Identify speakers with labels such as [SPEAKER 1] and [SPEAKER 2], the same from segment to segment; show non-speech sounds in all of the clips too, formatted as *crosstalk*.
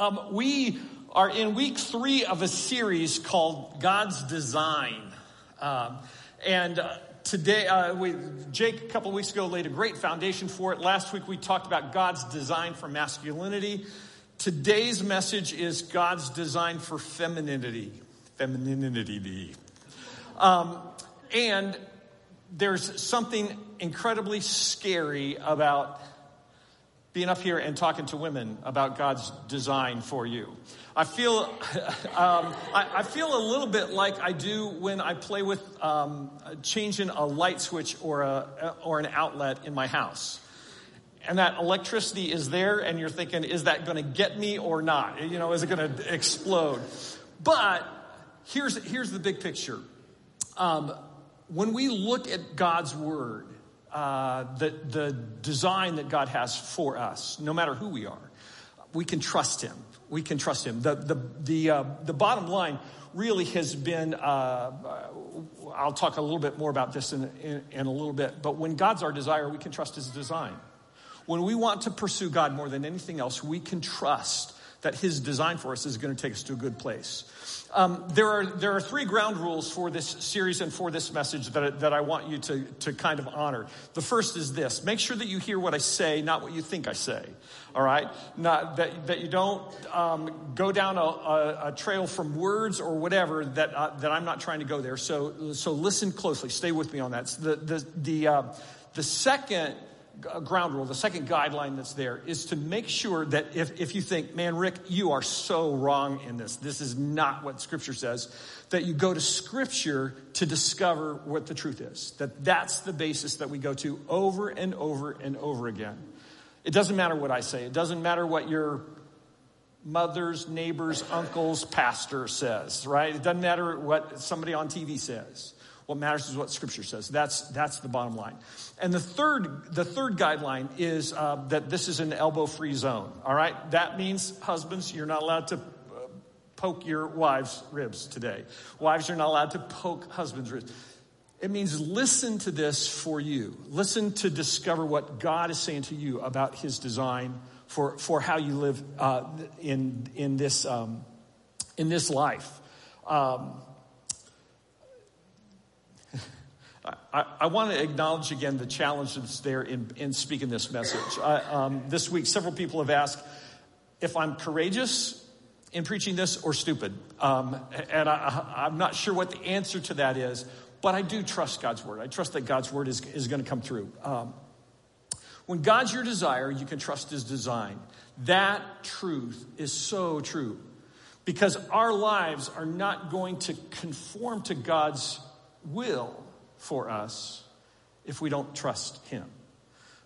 [SPEAKER 1] Um, we are in week three of a series called God's Design. Um, and uh, today, uh, we, Jake, a couple weeks ago, laid a great foundation for it. Last week, we talked about God's design for masculinity. Today's message is God's design for femininity. Femininity. Um, and there's something incredibly scary about being up here and talking to women about God's design for you. I feel, *laughs* um, I, I, feel a little bit like I do when I play with um, changing a light switch or, a, or an outlet in my house. And that electricity is there, and you're thinking, is that going to get me or not? You know, is it going to explode? But here's, here's the big picture. Um, when we look at God's word, uh, the, the design that God has for us, no matter who we are. We can trust Him. We can trust Him. The, the, the, uh, the bottom line really has been uh, I'll talk a little bit more about this in, in, in a little bit, but when God's our desire, we can trust His design. When we want to pursue God more than anything else, we can trust that His design for us is going to take us to a good place. Um, there, are, there are three ground rules for this series and for this message that, that I want you to, to kind of honor. The first is this make sure that you hear what I say, not what you think I say. All right? Not, that, that you don't um, go down a, a, a, trail from words or whatever that, uh, that I'm not trying to go there. So, so listen closely. Stay with me on that. The, the, the, uh, the second ground rule, the second guideline that's there is to make sure that if, if you think, man, Rick, you are so wrong in this, this is not what Scripture says, that you go to Scripture to discover what the truth is. That that's the basis that we go to over and over and over again. It doesn't matter what I say. It doesn't matter what your mother's, neighbor's, uncle's pastor says, right? It doesn't matter what somebody on TV says. What matters is what Scripture says. That's that's the bottom line. And the third the third guideline is uh, that this is an elbow-free zone. All right, that means husbands, you're not allowed to uh, poke your wives' ribs today. Wives, you're not allowed to poke husbands' ribs. It means listen to this for you. Listen to discover what God is saying to you about His design for for how you live uh, in in this um, in this life. Um, I, I, want to acknowledge again the challenge that's there in, in speaking this message. I, um, this week, several people have asked if I'm courageous in preaching this or stupid. Um, and I, am not sure what the answer to that is, but I do trust God's word. I trust that God's word is, is going to come through. Um, when God's your desire, you can trust his design. That truth is so true because our lives are not going to conform to God's will for us if we don't trust Him.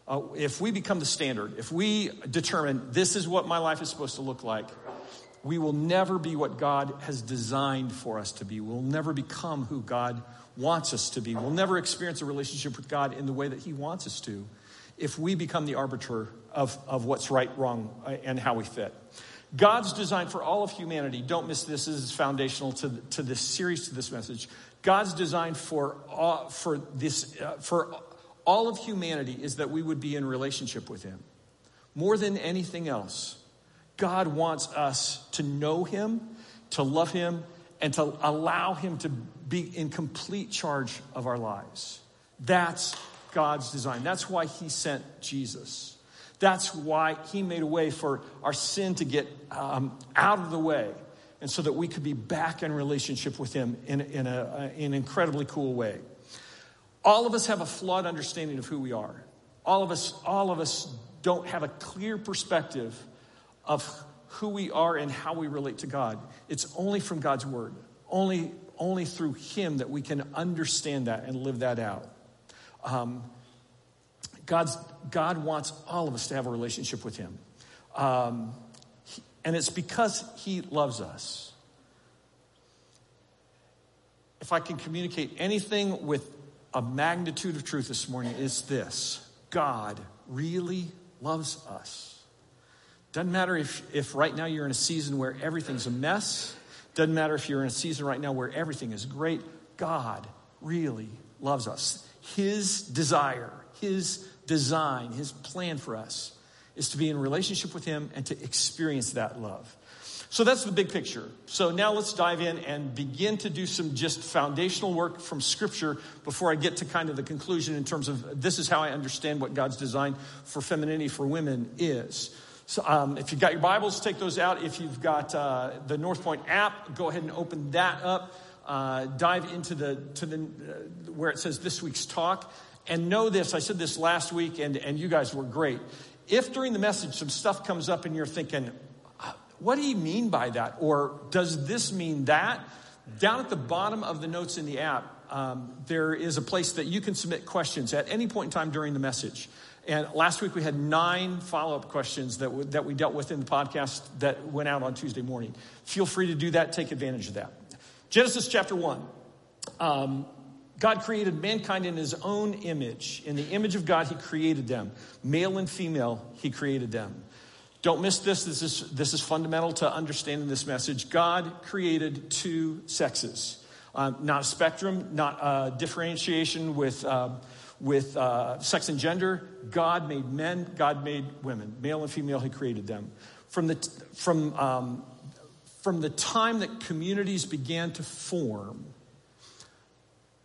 [SPEAKER 1] Uh, if we become the standard, if we determine this is what my life is supposed to look like, we will never be what God has designed for us to be. We'll never become who God wants us to be. We'll never experience a relationship with God in the way that He wants us to if we become the arbiter of, of what's right, wrong, uh, and how we fit. God's design for all of humanity, don't miss this, this is foundational to, to this series, to this message. God's design for all, for this uh, for all of humanity is that we would be in relationship with Him. More than anything else, God wants us to know Him, to love Him, and to allow Him to be in complete charge of our lives. That's God's design. That's why He sent Jesus. That's why He made a way for our sin to get um, out of the way and so that we could be back in relationship with Him in, in, a, in an incredibly cool way. All of us have a flawed understanding of who we are. All of us, all of us don't have a clear perspective of who we are and how we relate to God. It's only from God's Word, only, only through Him that we can understand that and live that out. Um, God's, God wants all of us to have a relationship with Him. Um, and it's because He loves us. If I can communicate anything with a magnitude of truth this morning, is this God really loves us. Doesn't matter if, if right now you're in a season where everything's a mess. Doesn't matter if you're in a season right now where everything is great. God really loves us. His desire, His design, His plan for us is to be in relationship with Him and to experience that love. So that's the big picture. So now let's dive in and begin to do some just foundational work from Scripture before I get to kind of the conclusion in terms of this is how I understand what God's design for femininity for women is. So um, if you've got your Bibles, take those out. If you've got uh, the North Point app, go ahead and open that up. Uh, dive into the to the uh, where it says this week's talk, and know this. I said this last week, and and you guys were great. If during the message some stuff comes up and you're thinking, what do you mean by that? Or does this mean that? Down at the bottom of the notes in the app, um, there is a place that you can submit questions at any point in time during the message. And last week we had nine follow up questions that, w- that we dealt with in the podcast that went out on Tuesday morning. Feel free to do that, take advantage of that. Genesis chapter 1. Um, God created mankind in his own image. In the image of God, he created them. Male and female, he created them. Don't miss this. This is, this is fundamental to understanding this message. God created two sexes, um, not a spectrum, not a differentiation with, uh, with uh, sex and gender. God made men, God made women, male and female, He created them. From the, from, um, from the time that communities began to form,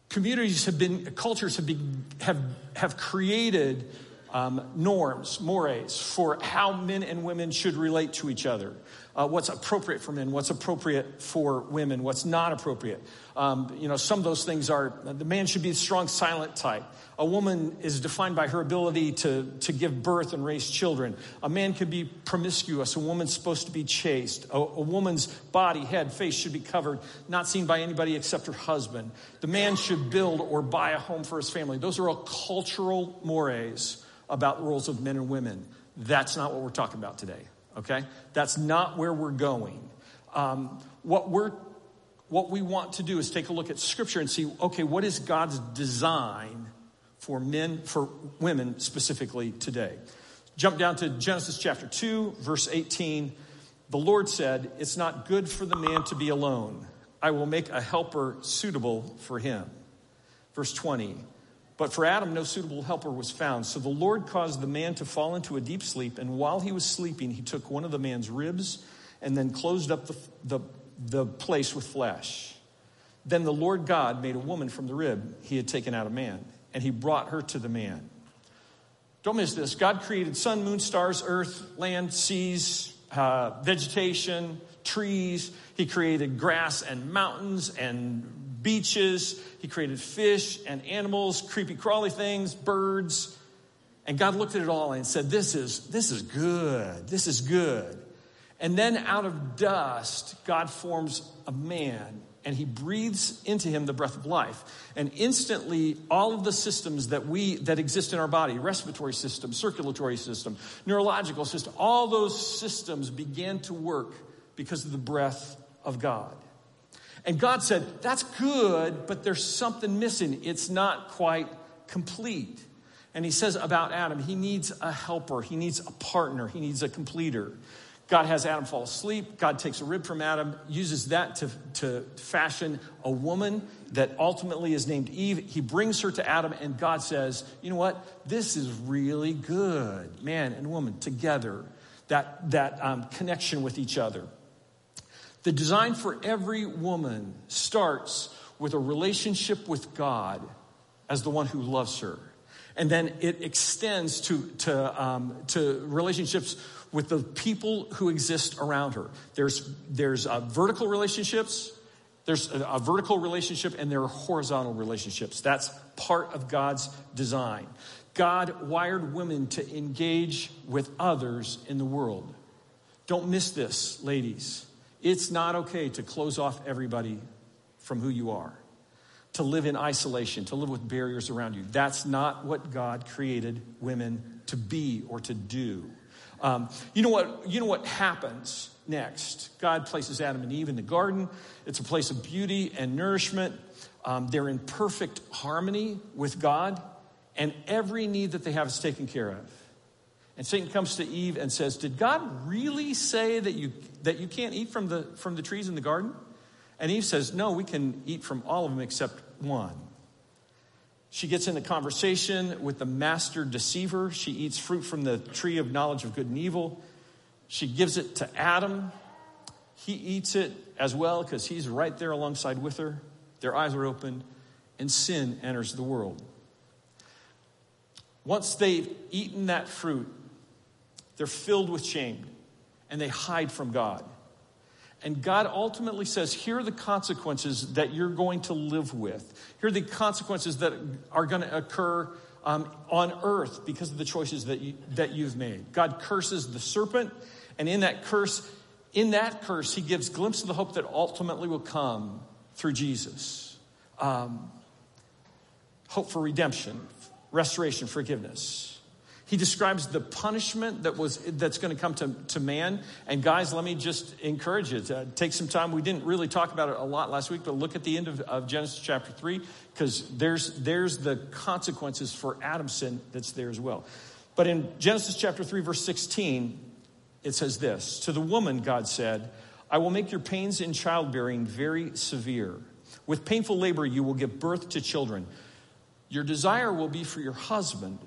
[SPEAKER 1] communities have been, cultures have, been, have, have created um, norms, mores, for how men and women should relate to each other. Uh, what's appropriate for men, what's appropriate for women, what's not appropriate. Um, you know, some of those things are the man should be the strong, silent type. A woman is defined by her ability to, to give birth and raise children. A man can be promiscuous. A woman's supposed to be chaste. A, a woman's body, head, face should be covered, not seen by anybody except her husband. The man should build or buy a home for his family. Those are all cultural mores about roles of men and women. That's not what we're talking about today, okay? That's not where we're going. Um, what we're what we want to do is take a look at scripture and see okay what is god's design for men for women specifically today? Jump down to genesis chapter 2 verse 18 the lord said it's not good for the man to be alone. I will make a helper suitable for him. Verse 20 but for Adam, no suitable helper was found. So the Lord caused the man to fall into a deep sleep. And while he was sleeping, he took one of the man's ribs and then closed up the, the, the place with flesh. Then the Lord God made a woman from the rib he had taken out of man, and he brought her to the man. Don't miss this. God created sun, moon, stars, earth, land, seas, uh, vegetation, trees. He created grass and mountains and beaches. He created fish and animals, creepy crawly things, birds. And God looked at it all and said, This is, this is good. This is good. And then out of dust, God forms a man and he breathes into him the breath of life and instantly all of the systems that we that exist in our body respiratory system circulatory system neurological system all those systems began to work because of the breath of god and God said, That's good, but there's something missing. It's not quite complete. And he says about Adam, he needs a helper, he needs a partner, he needs a completer. God has Adam fall asleep. God takes a rib from Adam, uses that to, to fashion a woman that ultimately is named Eve. He brings her to Adam, and God says, You know what? This is really good. Man and woman together, that, that um, connection with each other. The design for every woman starts with a relationship with God as the one who loves her. And then it extends to, to, um, to relationships with the people who exist around her. There's, there's uh, vertical relationships, there's a, a vertical relationship, and there are horizontal relationships. That's part of God's design. God wired women to engage with others in the world. Don't miss this, ladies. It's not okay to close off everybody from who you are, to live in isolation, to live with barriers around you. That's not what God created women to be or to do. Um, you know what? You know what happens next? God places Adam and Eve in the garden. It's a place of beauty and nourishment. Um, they're in perfect harmony with God, and every need that they have is taken care of. And Satan comes to Eve and says, Did God really say that you, that you can't eat from the, from the trees in the garden? And Eve says, No, we can eat from all of them except one. She gets in a conversation with the master deceiver. She eats fruit from the tree of knowledge of good and evil. She gives it to Adam. he eats it as well because he's right there alongside with her. Their eyes are opened, and sin enters the world. Once they've eaten that fruit, they're filled with shame and they hide from God. And God ultimately says, Here are the consequences that you're going to live with. Here are the consequences that are going to occur um, on earth because of the choices that, you, that you've made. God curses the serpent, and in that curse, in that curse, he gives glimpse of the hope that ultimately will come through Jesus. Um, hope for redemption, restoration, forgiveness. He describes the punishment that was that's going to come to, to man. And guys, let me just encourage you to take some time. We didn't really talk about it a lot last week, but look at the end of, of Genesis chapter three, because there's there's the consequences for Adam's sin that's there as well. But in Genesis chapter 3, verse 16, it says this To the woman, God said, I will make your pains in childbearing very severe. With painful labor, you will give birth to children. Your desire will be for your husband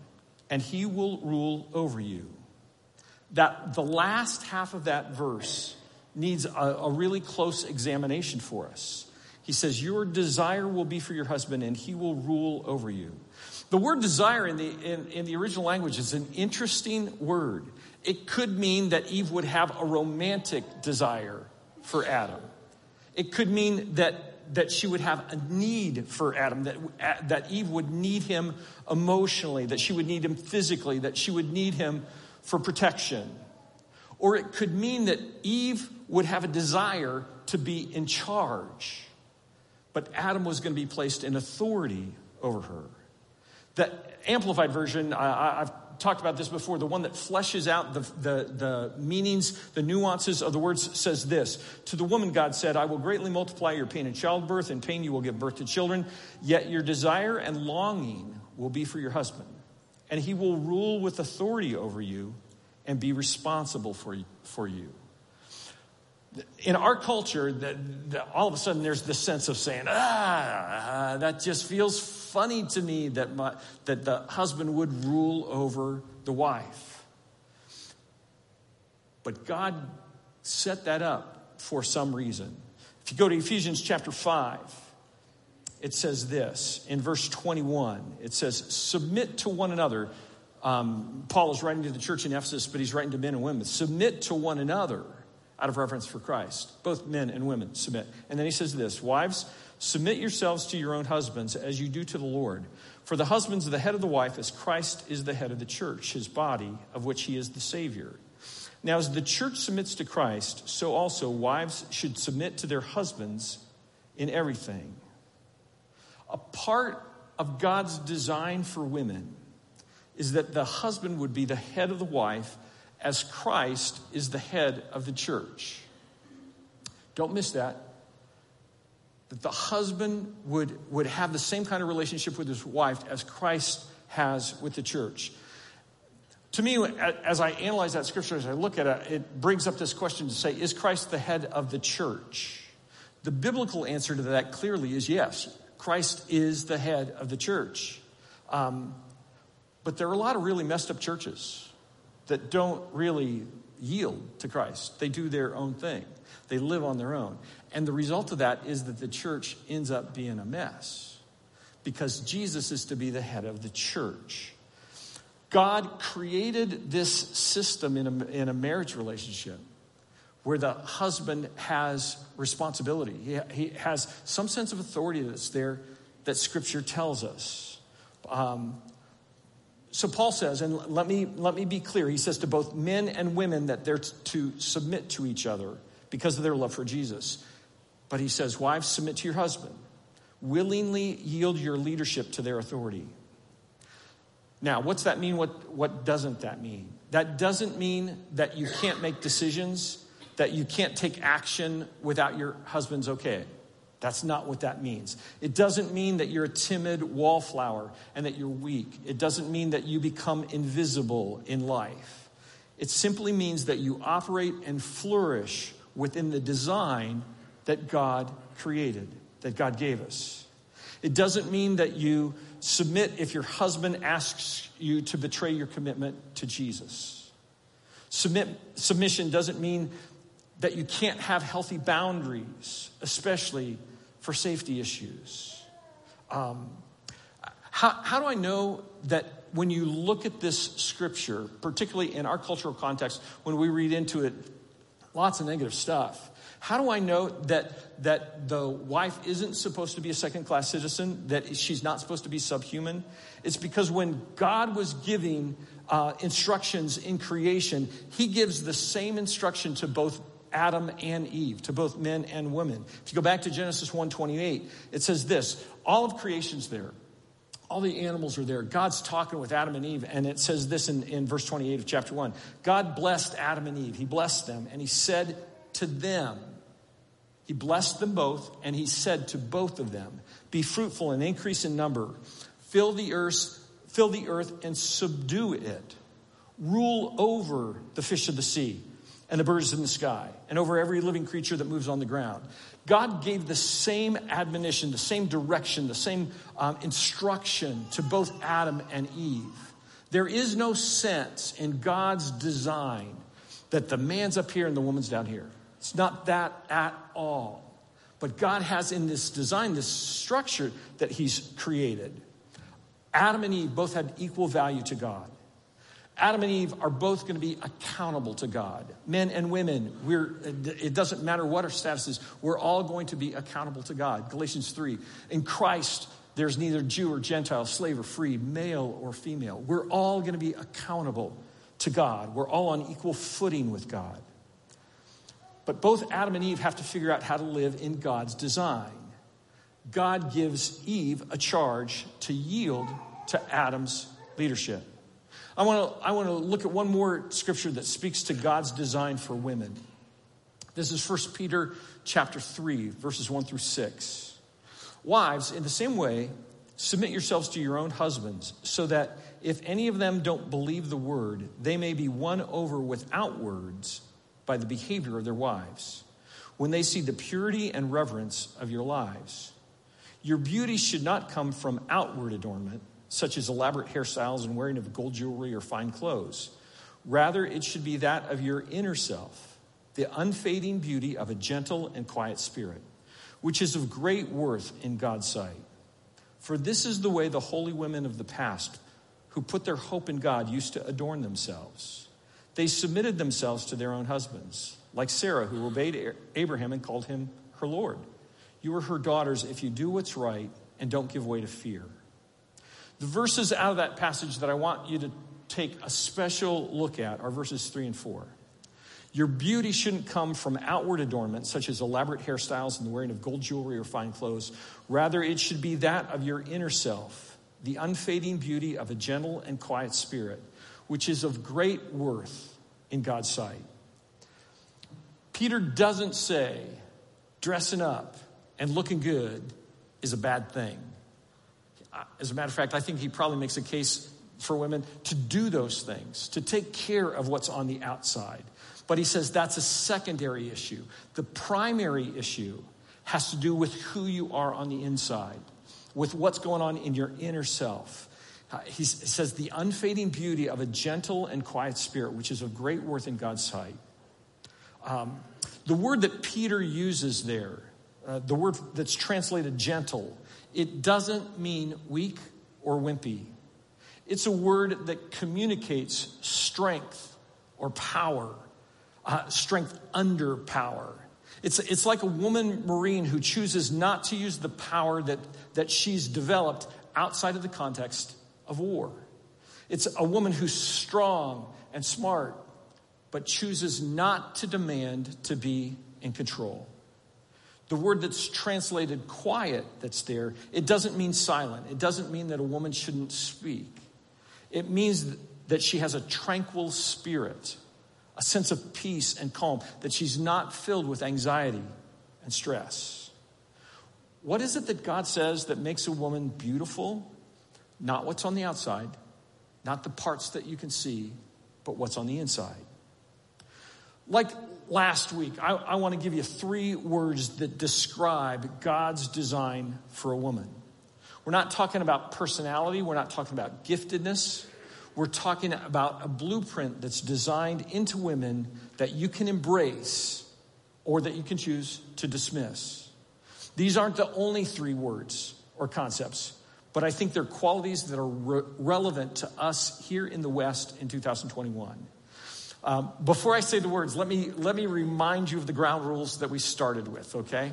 [SPEAKER 1] and he will rule over you. That the last half of that verse needs a, a really close examination for us. He says, Your desire will be for your husband, and he will rule over you. The word desire in the, in, in, the original language is an interesting word. It could mean that Eve would have a romantic desire for Adam. It could mean that that she would have a need for Adam, that, that Eve would need him emotionally, that she would need him physically, that she would need him for protection. Or it could mean that Eve would have a desire to be in charge, but Adam was going to be placed in authority over her. That amplified version, I, have talked about this before. The one that fleshes out the, the, the meanings, the nuances of the words says this To the woman, God said, I will greatly multiply your pain in childbirth. In pain, you will give birth to children. Yet your desire and longing will be for your husband, and he will rule with authority over you and be responsible for, for you in our culture, that, that, all of a sudden there's this sense of saying, ah, that just feels funny to me that, my, that the husband would rule over the wife. But God set that up for some reason. If you go to Ephesians chapter 5, it says this in verse 21 it says, Submit to one another. Um, Paul is writing to the church in Ephesus, but he's writing to men and women. Submit to one another out of reverence for Christ. Both men and women submit. And then he says this Wives, submit yourselves to your own husbands as you do to the Lord. For the husband's the head of the wife, as Christ is the head of the church, his body, of which he is the Savior. Now, as the church submits to Christ, so also wives should submit to their husbands in everything. A part of God's design for women is that the husband would be the head of the wife as Christ is the head of the church. Don't miss that. That the husband would, would have the same kind of relationship with his wife as Christ has with the church. To me, as I analyze that scripture, as I look at it, it brings up this question to say, is Christ the head of the church? The biblical answer to that clearly is yes. Christ is the head of the church. Um, but there are a lot of really messed up churches that don't really yield to Christ. They do their own thing, they live on their own. And the result of that is that the church ends up being a mess because Jesus is to be the head of the church. God created this system in a, in a marriage relationship where the husband has responsibility. He, he has some sense of authority that's there that Scripture tells us. Um, so Paul says, and let me, let me be clear, he says to both men and women that they're to submit to each other because of their love for Jesus. But he says, wives, submit to your husband. Willingly yield your leadership to their authority. Now, what's that mean? What, what doesn't that mean? That doesn't mean that you can't make decisions, that you can't take action without your husband's okay. That's not what that means. It doesn't mean that you're a timid wallflower and that you're weak. It doesn't mean that you become invisible in life. It simply means that you operate and flourish within the design that God created, that God gave us. It doesn't mean that you submit if your husband asks you to betray your commitment to Jesus. Submit, submission doesn't mean that you can't have healthy boundaries, especially for safety issues. Um, how, how do I know that when you look at this scripture, particularly in our cultural context, when we read into it, lots of negative stuff? How do I know that, that the wife isn't supposed to be a second class citizen, that she's not supposed to be subhuman? It's because when God was giving uh, instructions in creation, he gives the same instruction to both Adam and Eve, to both men and women. If you go back to Genesis 1:28, it says this, all of creation's there. All the animals are there. God's talking with Adam and Eve, and it says this in, in verse 28 of chapter 1. God blessed Adam and Eve. He blessed them, and he said to them, He blessed them both, and he said to both of them, Be fruitful and increase in number, fill the earth, fill the earth and subdue it. Rule over the fish of the sea and the birds in the sky, and over every living creature that moves on the ground. God gave the same admonition, the same direction, the same um, instruction to both Adam and Eve. There is no sense in God's design that the man's up here and the woman's down here. It's not that at all. But God has in this design, this structure that He's created. Adam and Eve both had equal value to God. Adam and Eve are both going to be accountable to God. Men and women, we're, it doesn't matter what our status is, we're all going to be accountable to God. Galatians 3. In Christ, there's neither Jew or Gentile, slave or free, male or female. We're all going to be accountable to God. We're all on equal footing with God. But both Adam and Eve have to figure out how to live in God's design. God gives Eve a charge to yield to Adam's leadership. I want to I want to look at one more scripture that speaks to God's design for women. This is 1 Peter chapter 3 verses 1 through 6. Wives, in the same way, submit yourselves to your own husbands, so that if any of them don't believe the word, they may be won over without words by the behavior of their wives, when they see the purity and reverence of your lives. Your beauty should not come from outward adornment such as elaborate hairstyles and wearing of gold jewelry or fine clothes. Rather, it should be that of your inner self, the unfading beauty of a gentle and quiet spirit, which is of great worth in God's sight. For this is the way the holy women of the past, who put their hope in God, used to adorn themselves. They submitted themselves to their own husbands, like Sarah, who obeyed Abraham and called him her Lord. You are her daughters if you do what's right and don't give way to fear. The verses out of that passage that I want you to take a special look at are verses 3 and 4. Your beauty shouldn't come from outward adornment, such as elaborate hairstyles and the wearing of gold jewelry or fine clothes. Rather, it should be that of your inner self, the unfading beauty of a gentle and quiet spirit, which is of great worth in God's sight. Peter doesn't say dressing up and looking good is a bad thing. As a matter of fact, I think he probably makes a case for women to do those things, to take care of what's on the outside. But he says that's a secondary issue. The primary issue has to do with who you are on the inside, with what's going on in your inner self. Uh, he says the unfading beauty of a gentle and quiet spirit, which is of great worth in God's sight. Um, the word that Peter uses there, uh, the word that's translated gentle, it doesn't mean weak or wimpy. It's a word that communicates strength or power, uh, strength under power. It's, it's like a woman Marine who chooses not to use the power that, that she's developed outside of the context of war. It's a woman who's strong and smart, but chooses not to demand to be in control. The word that's translated quiet that's there, it doesn't mean silent. It doesn't mean that a woman shouldn't speak. It means that she has a tranquil spirit, a sense of peace and calm, that she's not filled with anxiety and stress. What is it that God says that makes a woman beautiful? Not what's on the outside, not the parts that you can see, but what's on the inside. Like last week, I, I want to give you three words that describe God's design for a woman. We're not talking about personality, we're not talking about giftedness. We're talking about a blueprint that's designed into women that you can embrace or that you can choose to dismiss. These aren't the only three words or concepts, but I think they're qualities that are re- relevant to us here in the West in 2021. Um, before I say the words, let me, let me remind you of the ground rules that we started with, okay?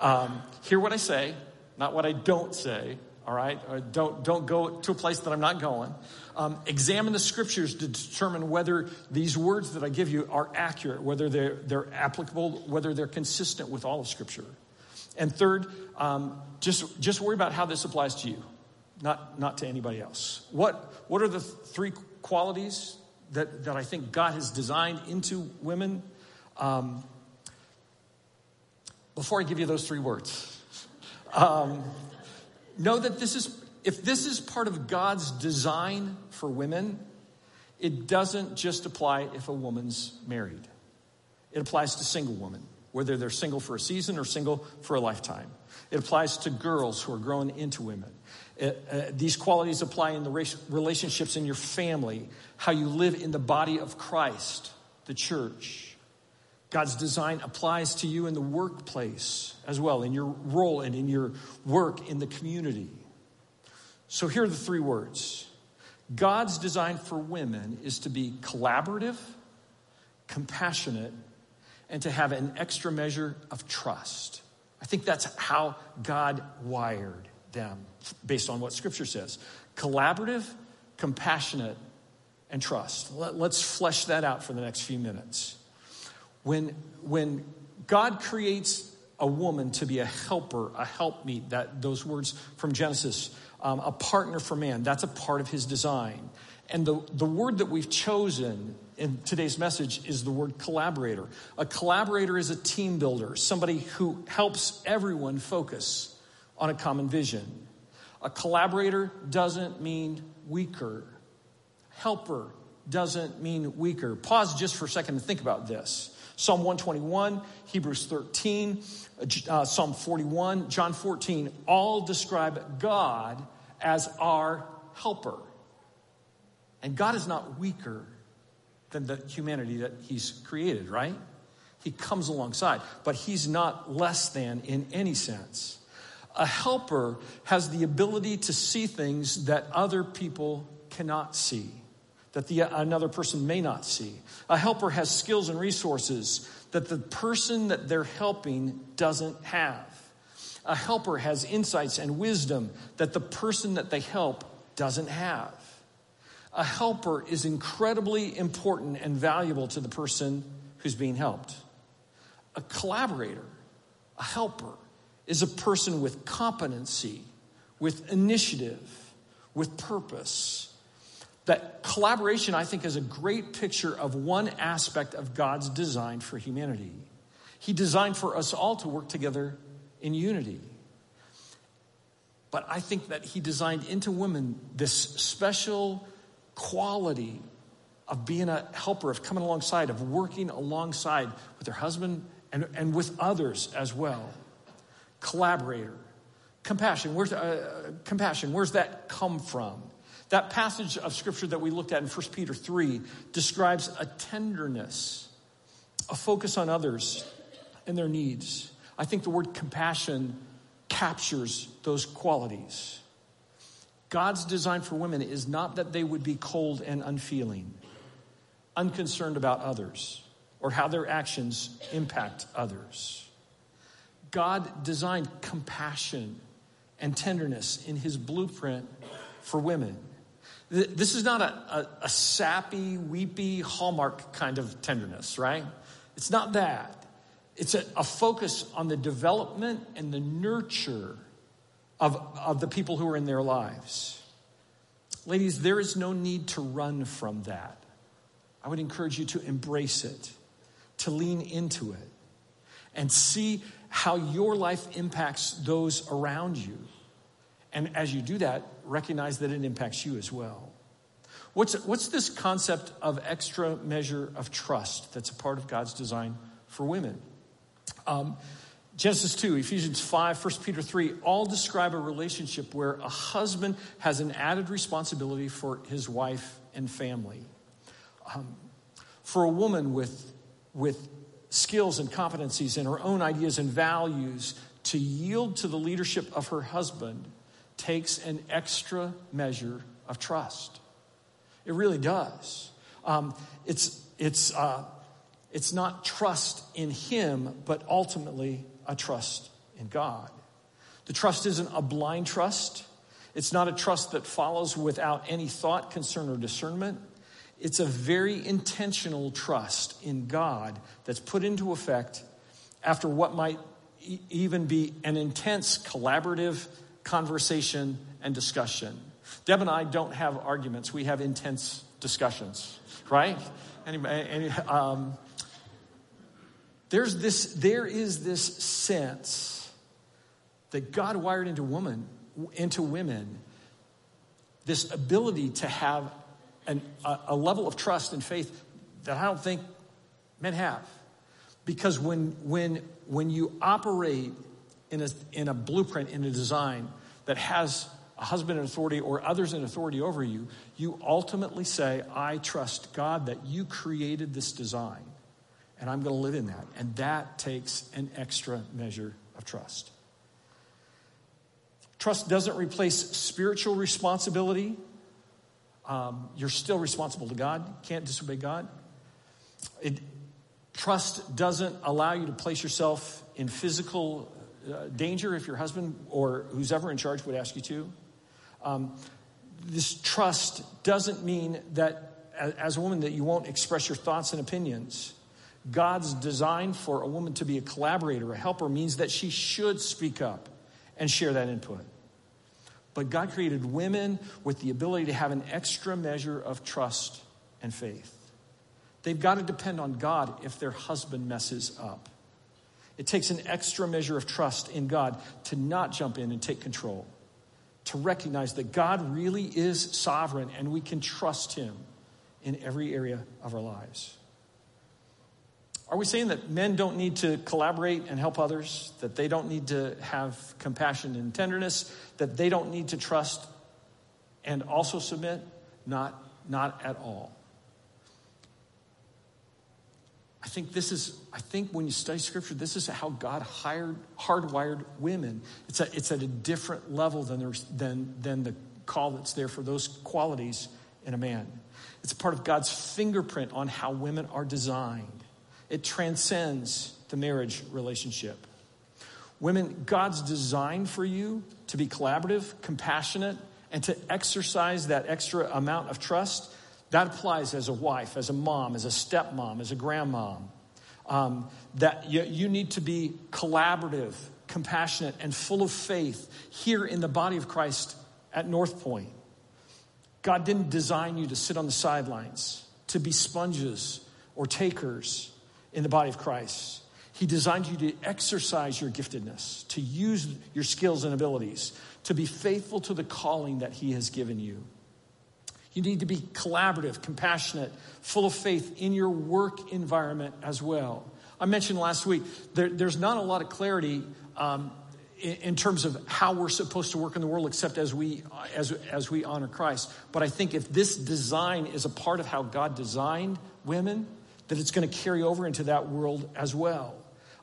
[SPEAKER 1] Um, hear what I say, not what I don't say, all right? Uh, don't, don't go to a place that I'm not going. Um, examine the scriptures to determine whether these words that I give you are accurate, whether they're, they're applicable, whether they're consistent with all of Scripture. And third, um, just, just worry about how this applies to you, not, not to anybody else. What, what are the three qualities that, that I think God has designed into women? Um, before I give you those three words, um, know that this is, if this is part of God's design for women, it doesn't just apply if a woman's married. It applies to single women, whether they're single for a season or single for a lifetime. It applies to girls who are growing into women. It, uh, these qualities apply in the relationships in your family, how you live in the body of Christ, the church. God's design applies to you in the workplace as well, in your role and in your work in the community. So here are the three words God's design for women is to be collaborative, compassionate, and to have an extra measure of trust. I think that's how God wired them based on what Scripture says collaborative, compassionate, and trust. Let, us flesh that out for the next few minutes. When, when God creates a woman to be a helper, a helpmeet, that those words from Genesis, um, a partner for man, that's a part of his design. And the, the word that we've chosen in today's message is the word collaborator. A collaborator is a team builder, somebody who helps everyone focus on a common vision. A collaborator doesn't mean weaker. Helper doesn't mean weaker. Pause just for a second and think about this. Psalm 121, Hebrews 13, uh, Psalm 41, John 14 all describe God as our helper. And God is not weaker than the humanity that He's created, right? He comes alongside, but He's not less than in any sense. A helper has the ability to see things that other people cannot see that the, another person may not see. A helper has skills and resources that the person that they're helping doesn't have. A helper has insights and wisdom that the person that they help doesn't have. A helper is incredibly important and valuable to the person who's being helped. A collaborator, a helper, is a person with competency, with initiative, with purpose that collaboration, I think, is a great picture of one aspect of God's design for humanity. He designed for us all to work together in unity. But I think that He designed into women this special quality of being a helper, of coming alongside, of working alongside with her husband and, and with others as well. Collaborator. Compassion. Where's, uh, compassion. Where's that come from? That passage of scripture that we looked at in 1 Peter 3 describes a tenderness, a focus on others and their needs. I think the word compassion captures those qualities. God's design for women is not that they would be cold and unfeeling, unconcerned about others, or how their actions impact others. God designed compassion and tenderness in his blueprint for women. This is not a, a, a sappy, weepy, hallmark kind of tenderness, right? It's not that. It's a, a focus on the development and the nurture of, of the people who are in their lives. Ladies, there is no need to run from that. I would encourage you to embrace it, to lean into it, and see how your life impacts those around you. And as you do that, recognize that it impacts you as well. What's, what's this concept of extra measure of trust that's a part of God's design for women? Um, Genesis 2, Ephesians 5, 1 Peter 3 all describe a relationship where a husband has an added responsibility for his wife and family. Um, for a woman with, with skills and competencies and her own ideas and values to yield to the leadership of her husband takes an extra measure of trust. It really does. Um, it's, it's, uh, it's not trust in him, but ultimately a trust in God. The trust isn't a blind trust. It's not a trust that follows without any thought, concern, or discernment. It's a very intentional trust in God that's put into effect after what might e- even be an intense collaborative conversation and discussion. Deb and I don't have arguments, we have intense discussions, right? Anyway, any, um, there's this, there is this sense that God wired into woman, into women, this ability to have an, a, a level of trust and faith that I don't think men have. Because when, when, when you operate in a, in a blueprint, in a design that has a husband in authority or others in authority over you, you ultimately say, I trust God that you created this design and I'm going to live in that. And that takes an extra measure of trust. Trust doesn't replace spiritual responsibility. Um, you're still responsible to God. You can't disobey God. It, trust doesn't allow you to place yourself in physical uh, danger if your husband or who's ever in charge would ask you to. Um, this trust doesn't mean that as a woman that you won't express your thoughts and opinions. God's design for a woman to be a collaborator, a helper, means that she should speak up and share that input. But God created women with the ability to have an extra measure of trust and faith. They've got to depend on God if their husband messes up. It takes an extra measure of trust in God to not jump in and take control, to recognize that God really is sovereign and we can trust Him in every area of our lives. Are we saying that men don't need to collaborate and help others? That they don't need to have compassion and tenderness? That they don't need to trust and also submit? Not, not at all. I think this is, I think when you study scripture, this is how God hired, hardwired women. It's, a, it's at a different level than, than, than the call that's there for those qualities in a man. It's part of God's fingerprint on how women are designed. It transcends the marriage relationship. Women, God's designed for you to be collaborative, compassionate, and to exercise that extra amount of trust that applies as a wife, as a mom, as a stepmom, as a grandmom. Um, that you, you need to be collaborative, compassionate, and full of faith here in the body of Christ at North Point. God didn't design you to sit on the sidelines, to be sponges or takers in the body of Christ. He designed you to exercise your giftedness, to use your skills and abilities, to be faithful to the calling that He has given you. You need to be collaborative, compassionate, full of faith in your work environment as well. I mentioned last week, there, there's not a lot of clarity um, in, in, terms of how we're supposed to work in the world except as we, as, as we honor Christ. But I think if this design is a part of how God designed women, that it's going to carry over into that world as well.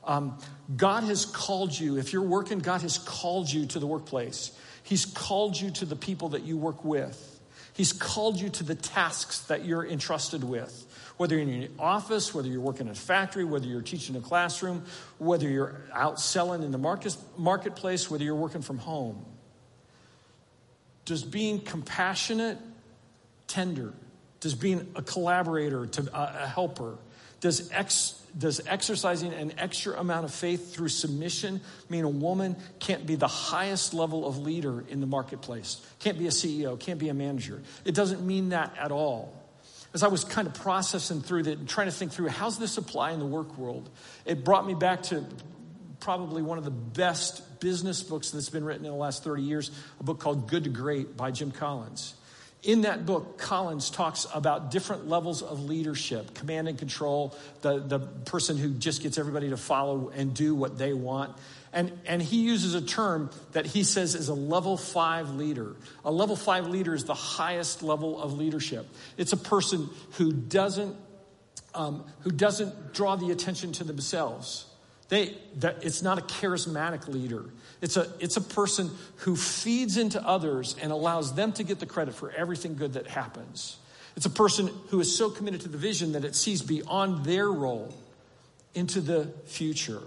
[SPEAKER 1] Um, God has called you, if you're working, God has called you to the workplace. He's called you to the people that you work with. He's called you to the tasks that you're entrusted with. Whether you're in your office, whether you're working in a factory, whether you're teaching a classroom, whether you're out selling in the market, marketplace, whether you're working from home. Does being compassionate, tender, does being a collaborator, to, uh, a helper, does ex, does exercising an extra amount of faith through submission mean a woman can't be the highest level of leader in the marketplace, can't be a CEO, can't be a manager? It doesn't mean that at all. As I was kind of processing through that and trying to think through how's this apply in the work world, it brought me back to probably one of the best business books that's been written in the last 30 years, a book called Good to Great by Jim Collins. In that book, Collins talks about different levels of leadership command and control, the, the person who just gets everybody to follow and do what they want. And, and he uses a term that he says is a level five leader. A level five leader is the highest level of leadership. It's a person who doesn't um, who doesn't draw the attention to themselves. They, that, it's not a charismatic leader. It's a, it's a person who feeds into others and allows them to get the credit for everything good that happens. It's a person who is so committed to the vision that it sees beyond their role into the future.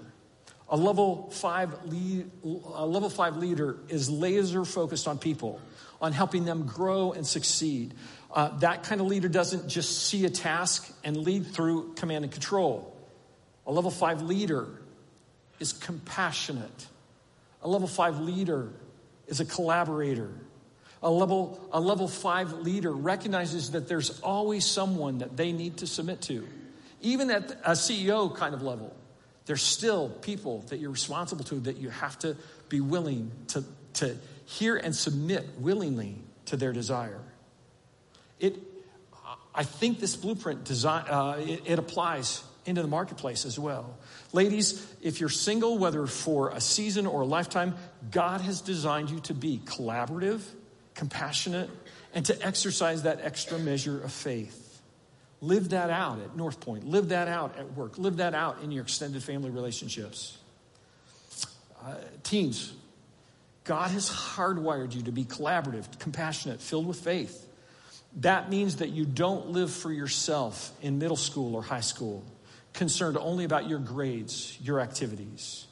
[SPEAKER 1] A level five, lead, a level five leader is laser focused on people, on helping them grow and succeed. Uh, that kind of leader doesn't just see a task and lead through command and control. A level five leader is compassionate. A level five leader is a collaborator. A level, a level five leader recognizes that there's always someone that they need to submit to. Even at a CEO kind of level, there's still people that you're responsible to that you have to be willing to, to hear and submit willingly to their desire. It, I think this blueprint design, uh, it, it applies into the marketplace as well. Ladies, if you're single, whether for a season or a lifetime, God has designed you to be collaborative, compassionate, and to exercise that extra measure of faith. Live that out at North Point. Live that out at work. Live that out in your extended family relationships. Uh, teens, God has hardwired you to be collaborative, compassionate, filled with faith. That means that you don't live for yourself in middle school or high school, concerned only about your grades, your activities.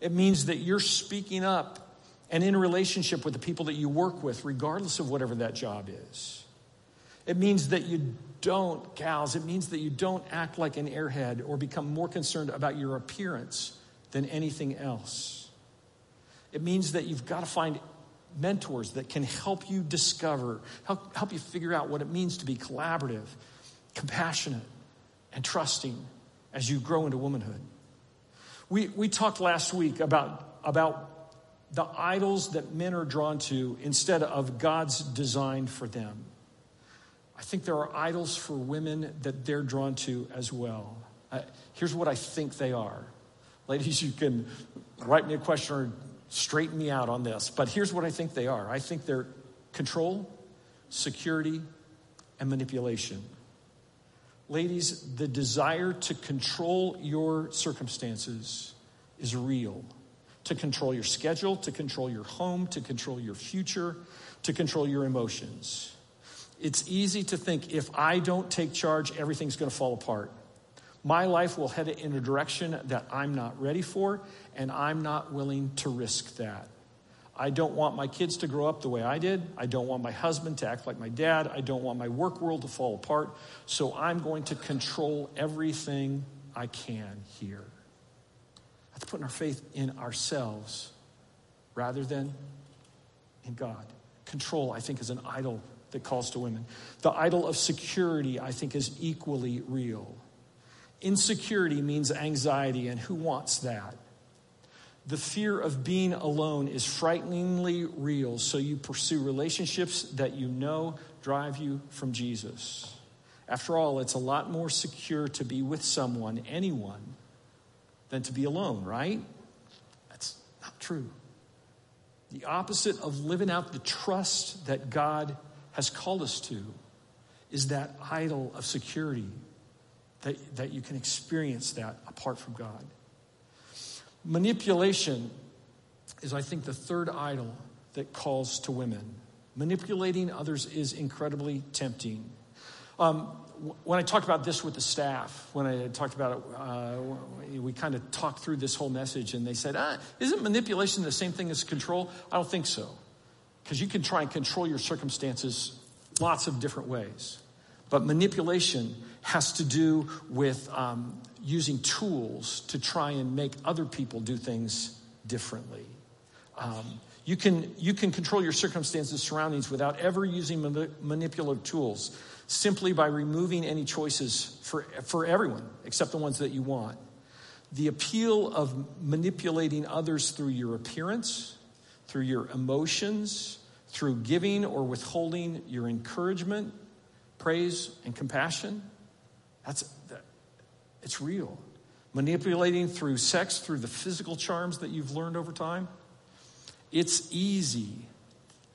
[SPEAKER 1] It means that you're speaking up and in relationship with the people that you work with, regardless of whatever that job is. It means that you don't, gals, it means that you don't act like an airhead or become more concerned about your appearance than anything else. It means that you've got to find mentors that can help you discover, help, help you figure out what it means to be collaborative, compassionate, and trusting as you grow into womanhood. We, we talked last week about, about the idols that men are drawn to instead of God's design for them. I think there are idols for women that they're drawn to as well. Uh, here's what I think they are. Ladies, you can write me a question or straighten me out on this, but here's what I think they are I think they're control, security, and manipulation. Ladies, the desire to control your circumstances is real. To control your schedule, to control your home, to control your future, to control your emotions. It's easy to think if I don't take charge, everything's going to fall apart. My life will head in a direction that I'm not ready for, and I'm not willing to risk that. I don't want my kids to grow up the way I did. I don't want my husband to act like my dad. I don't want my work world to fall apart. So I'm going to control everything I can here. That's putting our faith in ourselves rather than in God. Control, I think, is an idol that calls to women. The idol of security, I think, is equally real. Insecurity means anxiety, and who wants that? The fear of being alone is frighteningly real, so you pursue relationships that you know drive you from Jesus. After all, it's a lot more secure to be with someone, anyone, than to be alone, right? That's not true. The opposite of living out the trust that God has called us to is that idol of security, that, that you can experience that apart from God. Manipulation is, I think, the third idol that calls to women. Manipulating others is incredibly tempting. Um, when I talked about this with the staff, when I talked about it, uh, we kind of talked through this whole message, and they said, ah, Isn't manipulation the same thing as control? I don't think so. Because you can try and control your circumstances lots of different ways. But manipulation has to do with um, using tools to try and make other people do things differently. Um, you, can, you can control your circumstances, surroundings without ever using manipulative tools, simply by removing any choices for, for everyone except the ones that you want. The appeal of manipulating others through your appearance, through your emotions, through giving or withholding your encouragement, praise, and compassion, that's, that, it's real. Manipulating through sex, through the physical charms that you've learned over time, it's easy.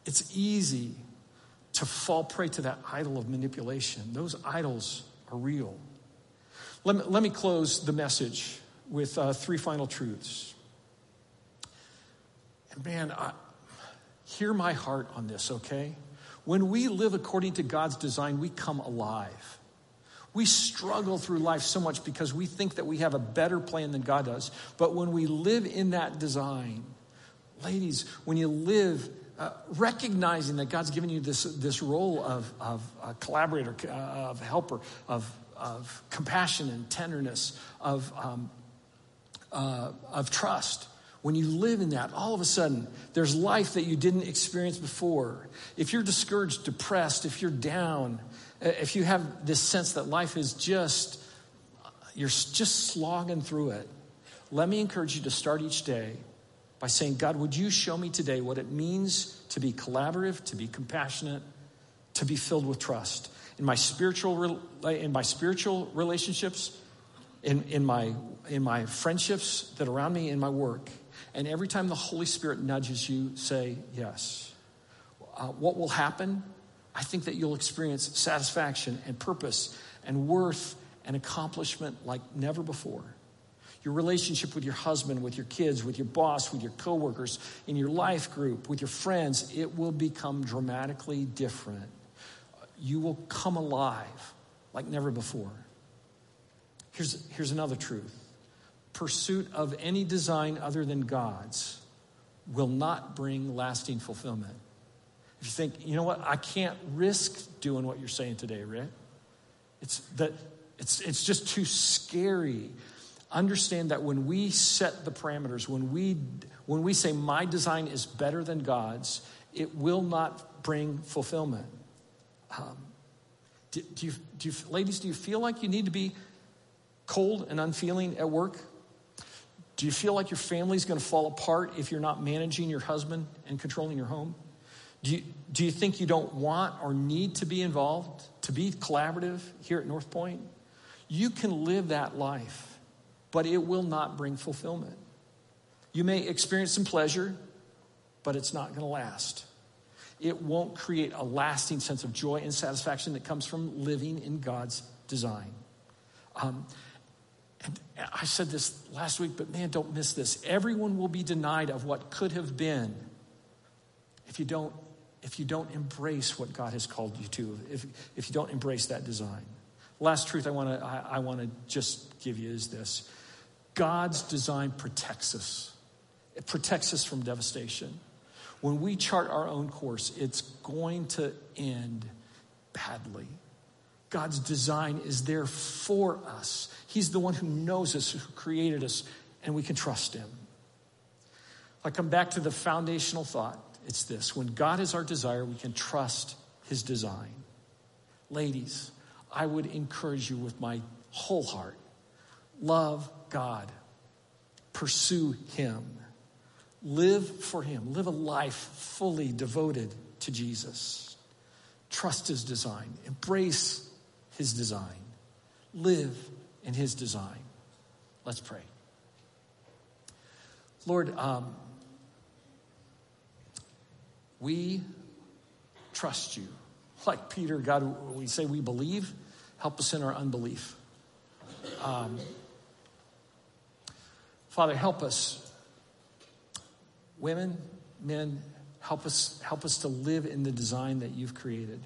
[SPEAKER 1] It's easy to fall prey to that idol of manipulation. Those idols are real. Let me, let me close the message with uh, three final truths. And man, I, hear my heart on this, okay? When we live according to God's design, we come alive. We struggle through life so much because we think that we have a better plan than God does. But when we live in that design, ladies, when you live uh, recognizing that God's given you this, this role of, of collaborator, uh, of helper, of, of compassion and tenderness, of, um, uh, of trust, when you live in that, all of a sudden, there's life that you didn't experience before. If you're discouraged, depressed, if you're down, uh, if you have this sense that life is just, you're just slogging through it, let me encourage you to start each day by saying, God, would you show me today what it means to be collaborative, to be compassionate, to be filled with trust in my spiritual, uh, in my spiritual relationships, in, in, my, in my friendships that are around me, in my work. And every time the Holy Spirit nudges you, say yes. Uh, what will happen? I think that you'll experience satisfaction and purpose and worth and accomplishment like never before. Your relationship with your husband, with your kids, with your boss, with your coworkers, in your life group, with your friends, it will become dramatically different. You will come alive like never before. Here's, here's another truth pursuit of any design other than God's will not bring lasting fulfillment. If you think, you know what, I can't risk doing what you're saying today, Rick. It's that it's it's just too scary. Understand that when we set the parameters, when we when we say my design is better than God's, it will not bring fulfillment. Um, do, do, you, do you, ladies, do you feel like you need to be cold and unfeeling at work? Do you feel like your family's going to fall apart if you're not managing your husband and controlling your home? Do you, do you think you don't want or need to be involved, to be collaborative here at North Point? You can live that life, but it will not bring fulfillment. You may experience some pleasure, but it's not going to last. It won't create a lasting sense of joy and satisfaction that comes from living in God's design. Um, and I said this last week, but man, don't miss this. Everyone will be denied of what could have been if you don't if you don't embrace what God has called you to, if, if you don't embrace that design. Last truth I want to I, I want to just give you is this God's design protects us, it protects us from devastation. When we chart our own course, it's going to end badly. God's design is there for us. He's the one who knows us, who created us, and we can trust Him. I come back to the foundational thought. It's this. When God is our desire, we can trust his design. Ladies, I would encourage you with my whole heart. Love God, pursue him, live for him, live a life fully devoted to Jesus. Trust his design, embrace his design, live in his design. Let's pray. Lord, um, we trust you. Like Peter, God, we say we believe, help us in our unbelief. Um, Father, help us. Women, men, help us, help us to live in the design that you've created.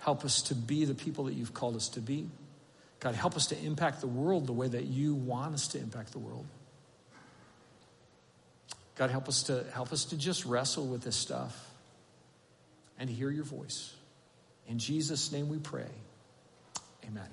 [SPEAKER 1] Help us to be the people that you've called us to be. God, help us to impact the world the way that you want us to impact the world. God, help us to help us to just wrestle with this stuff and hear your voice. In Jesus' name we pray. Amen.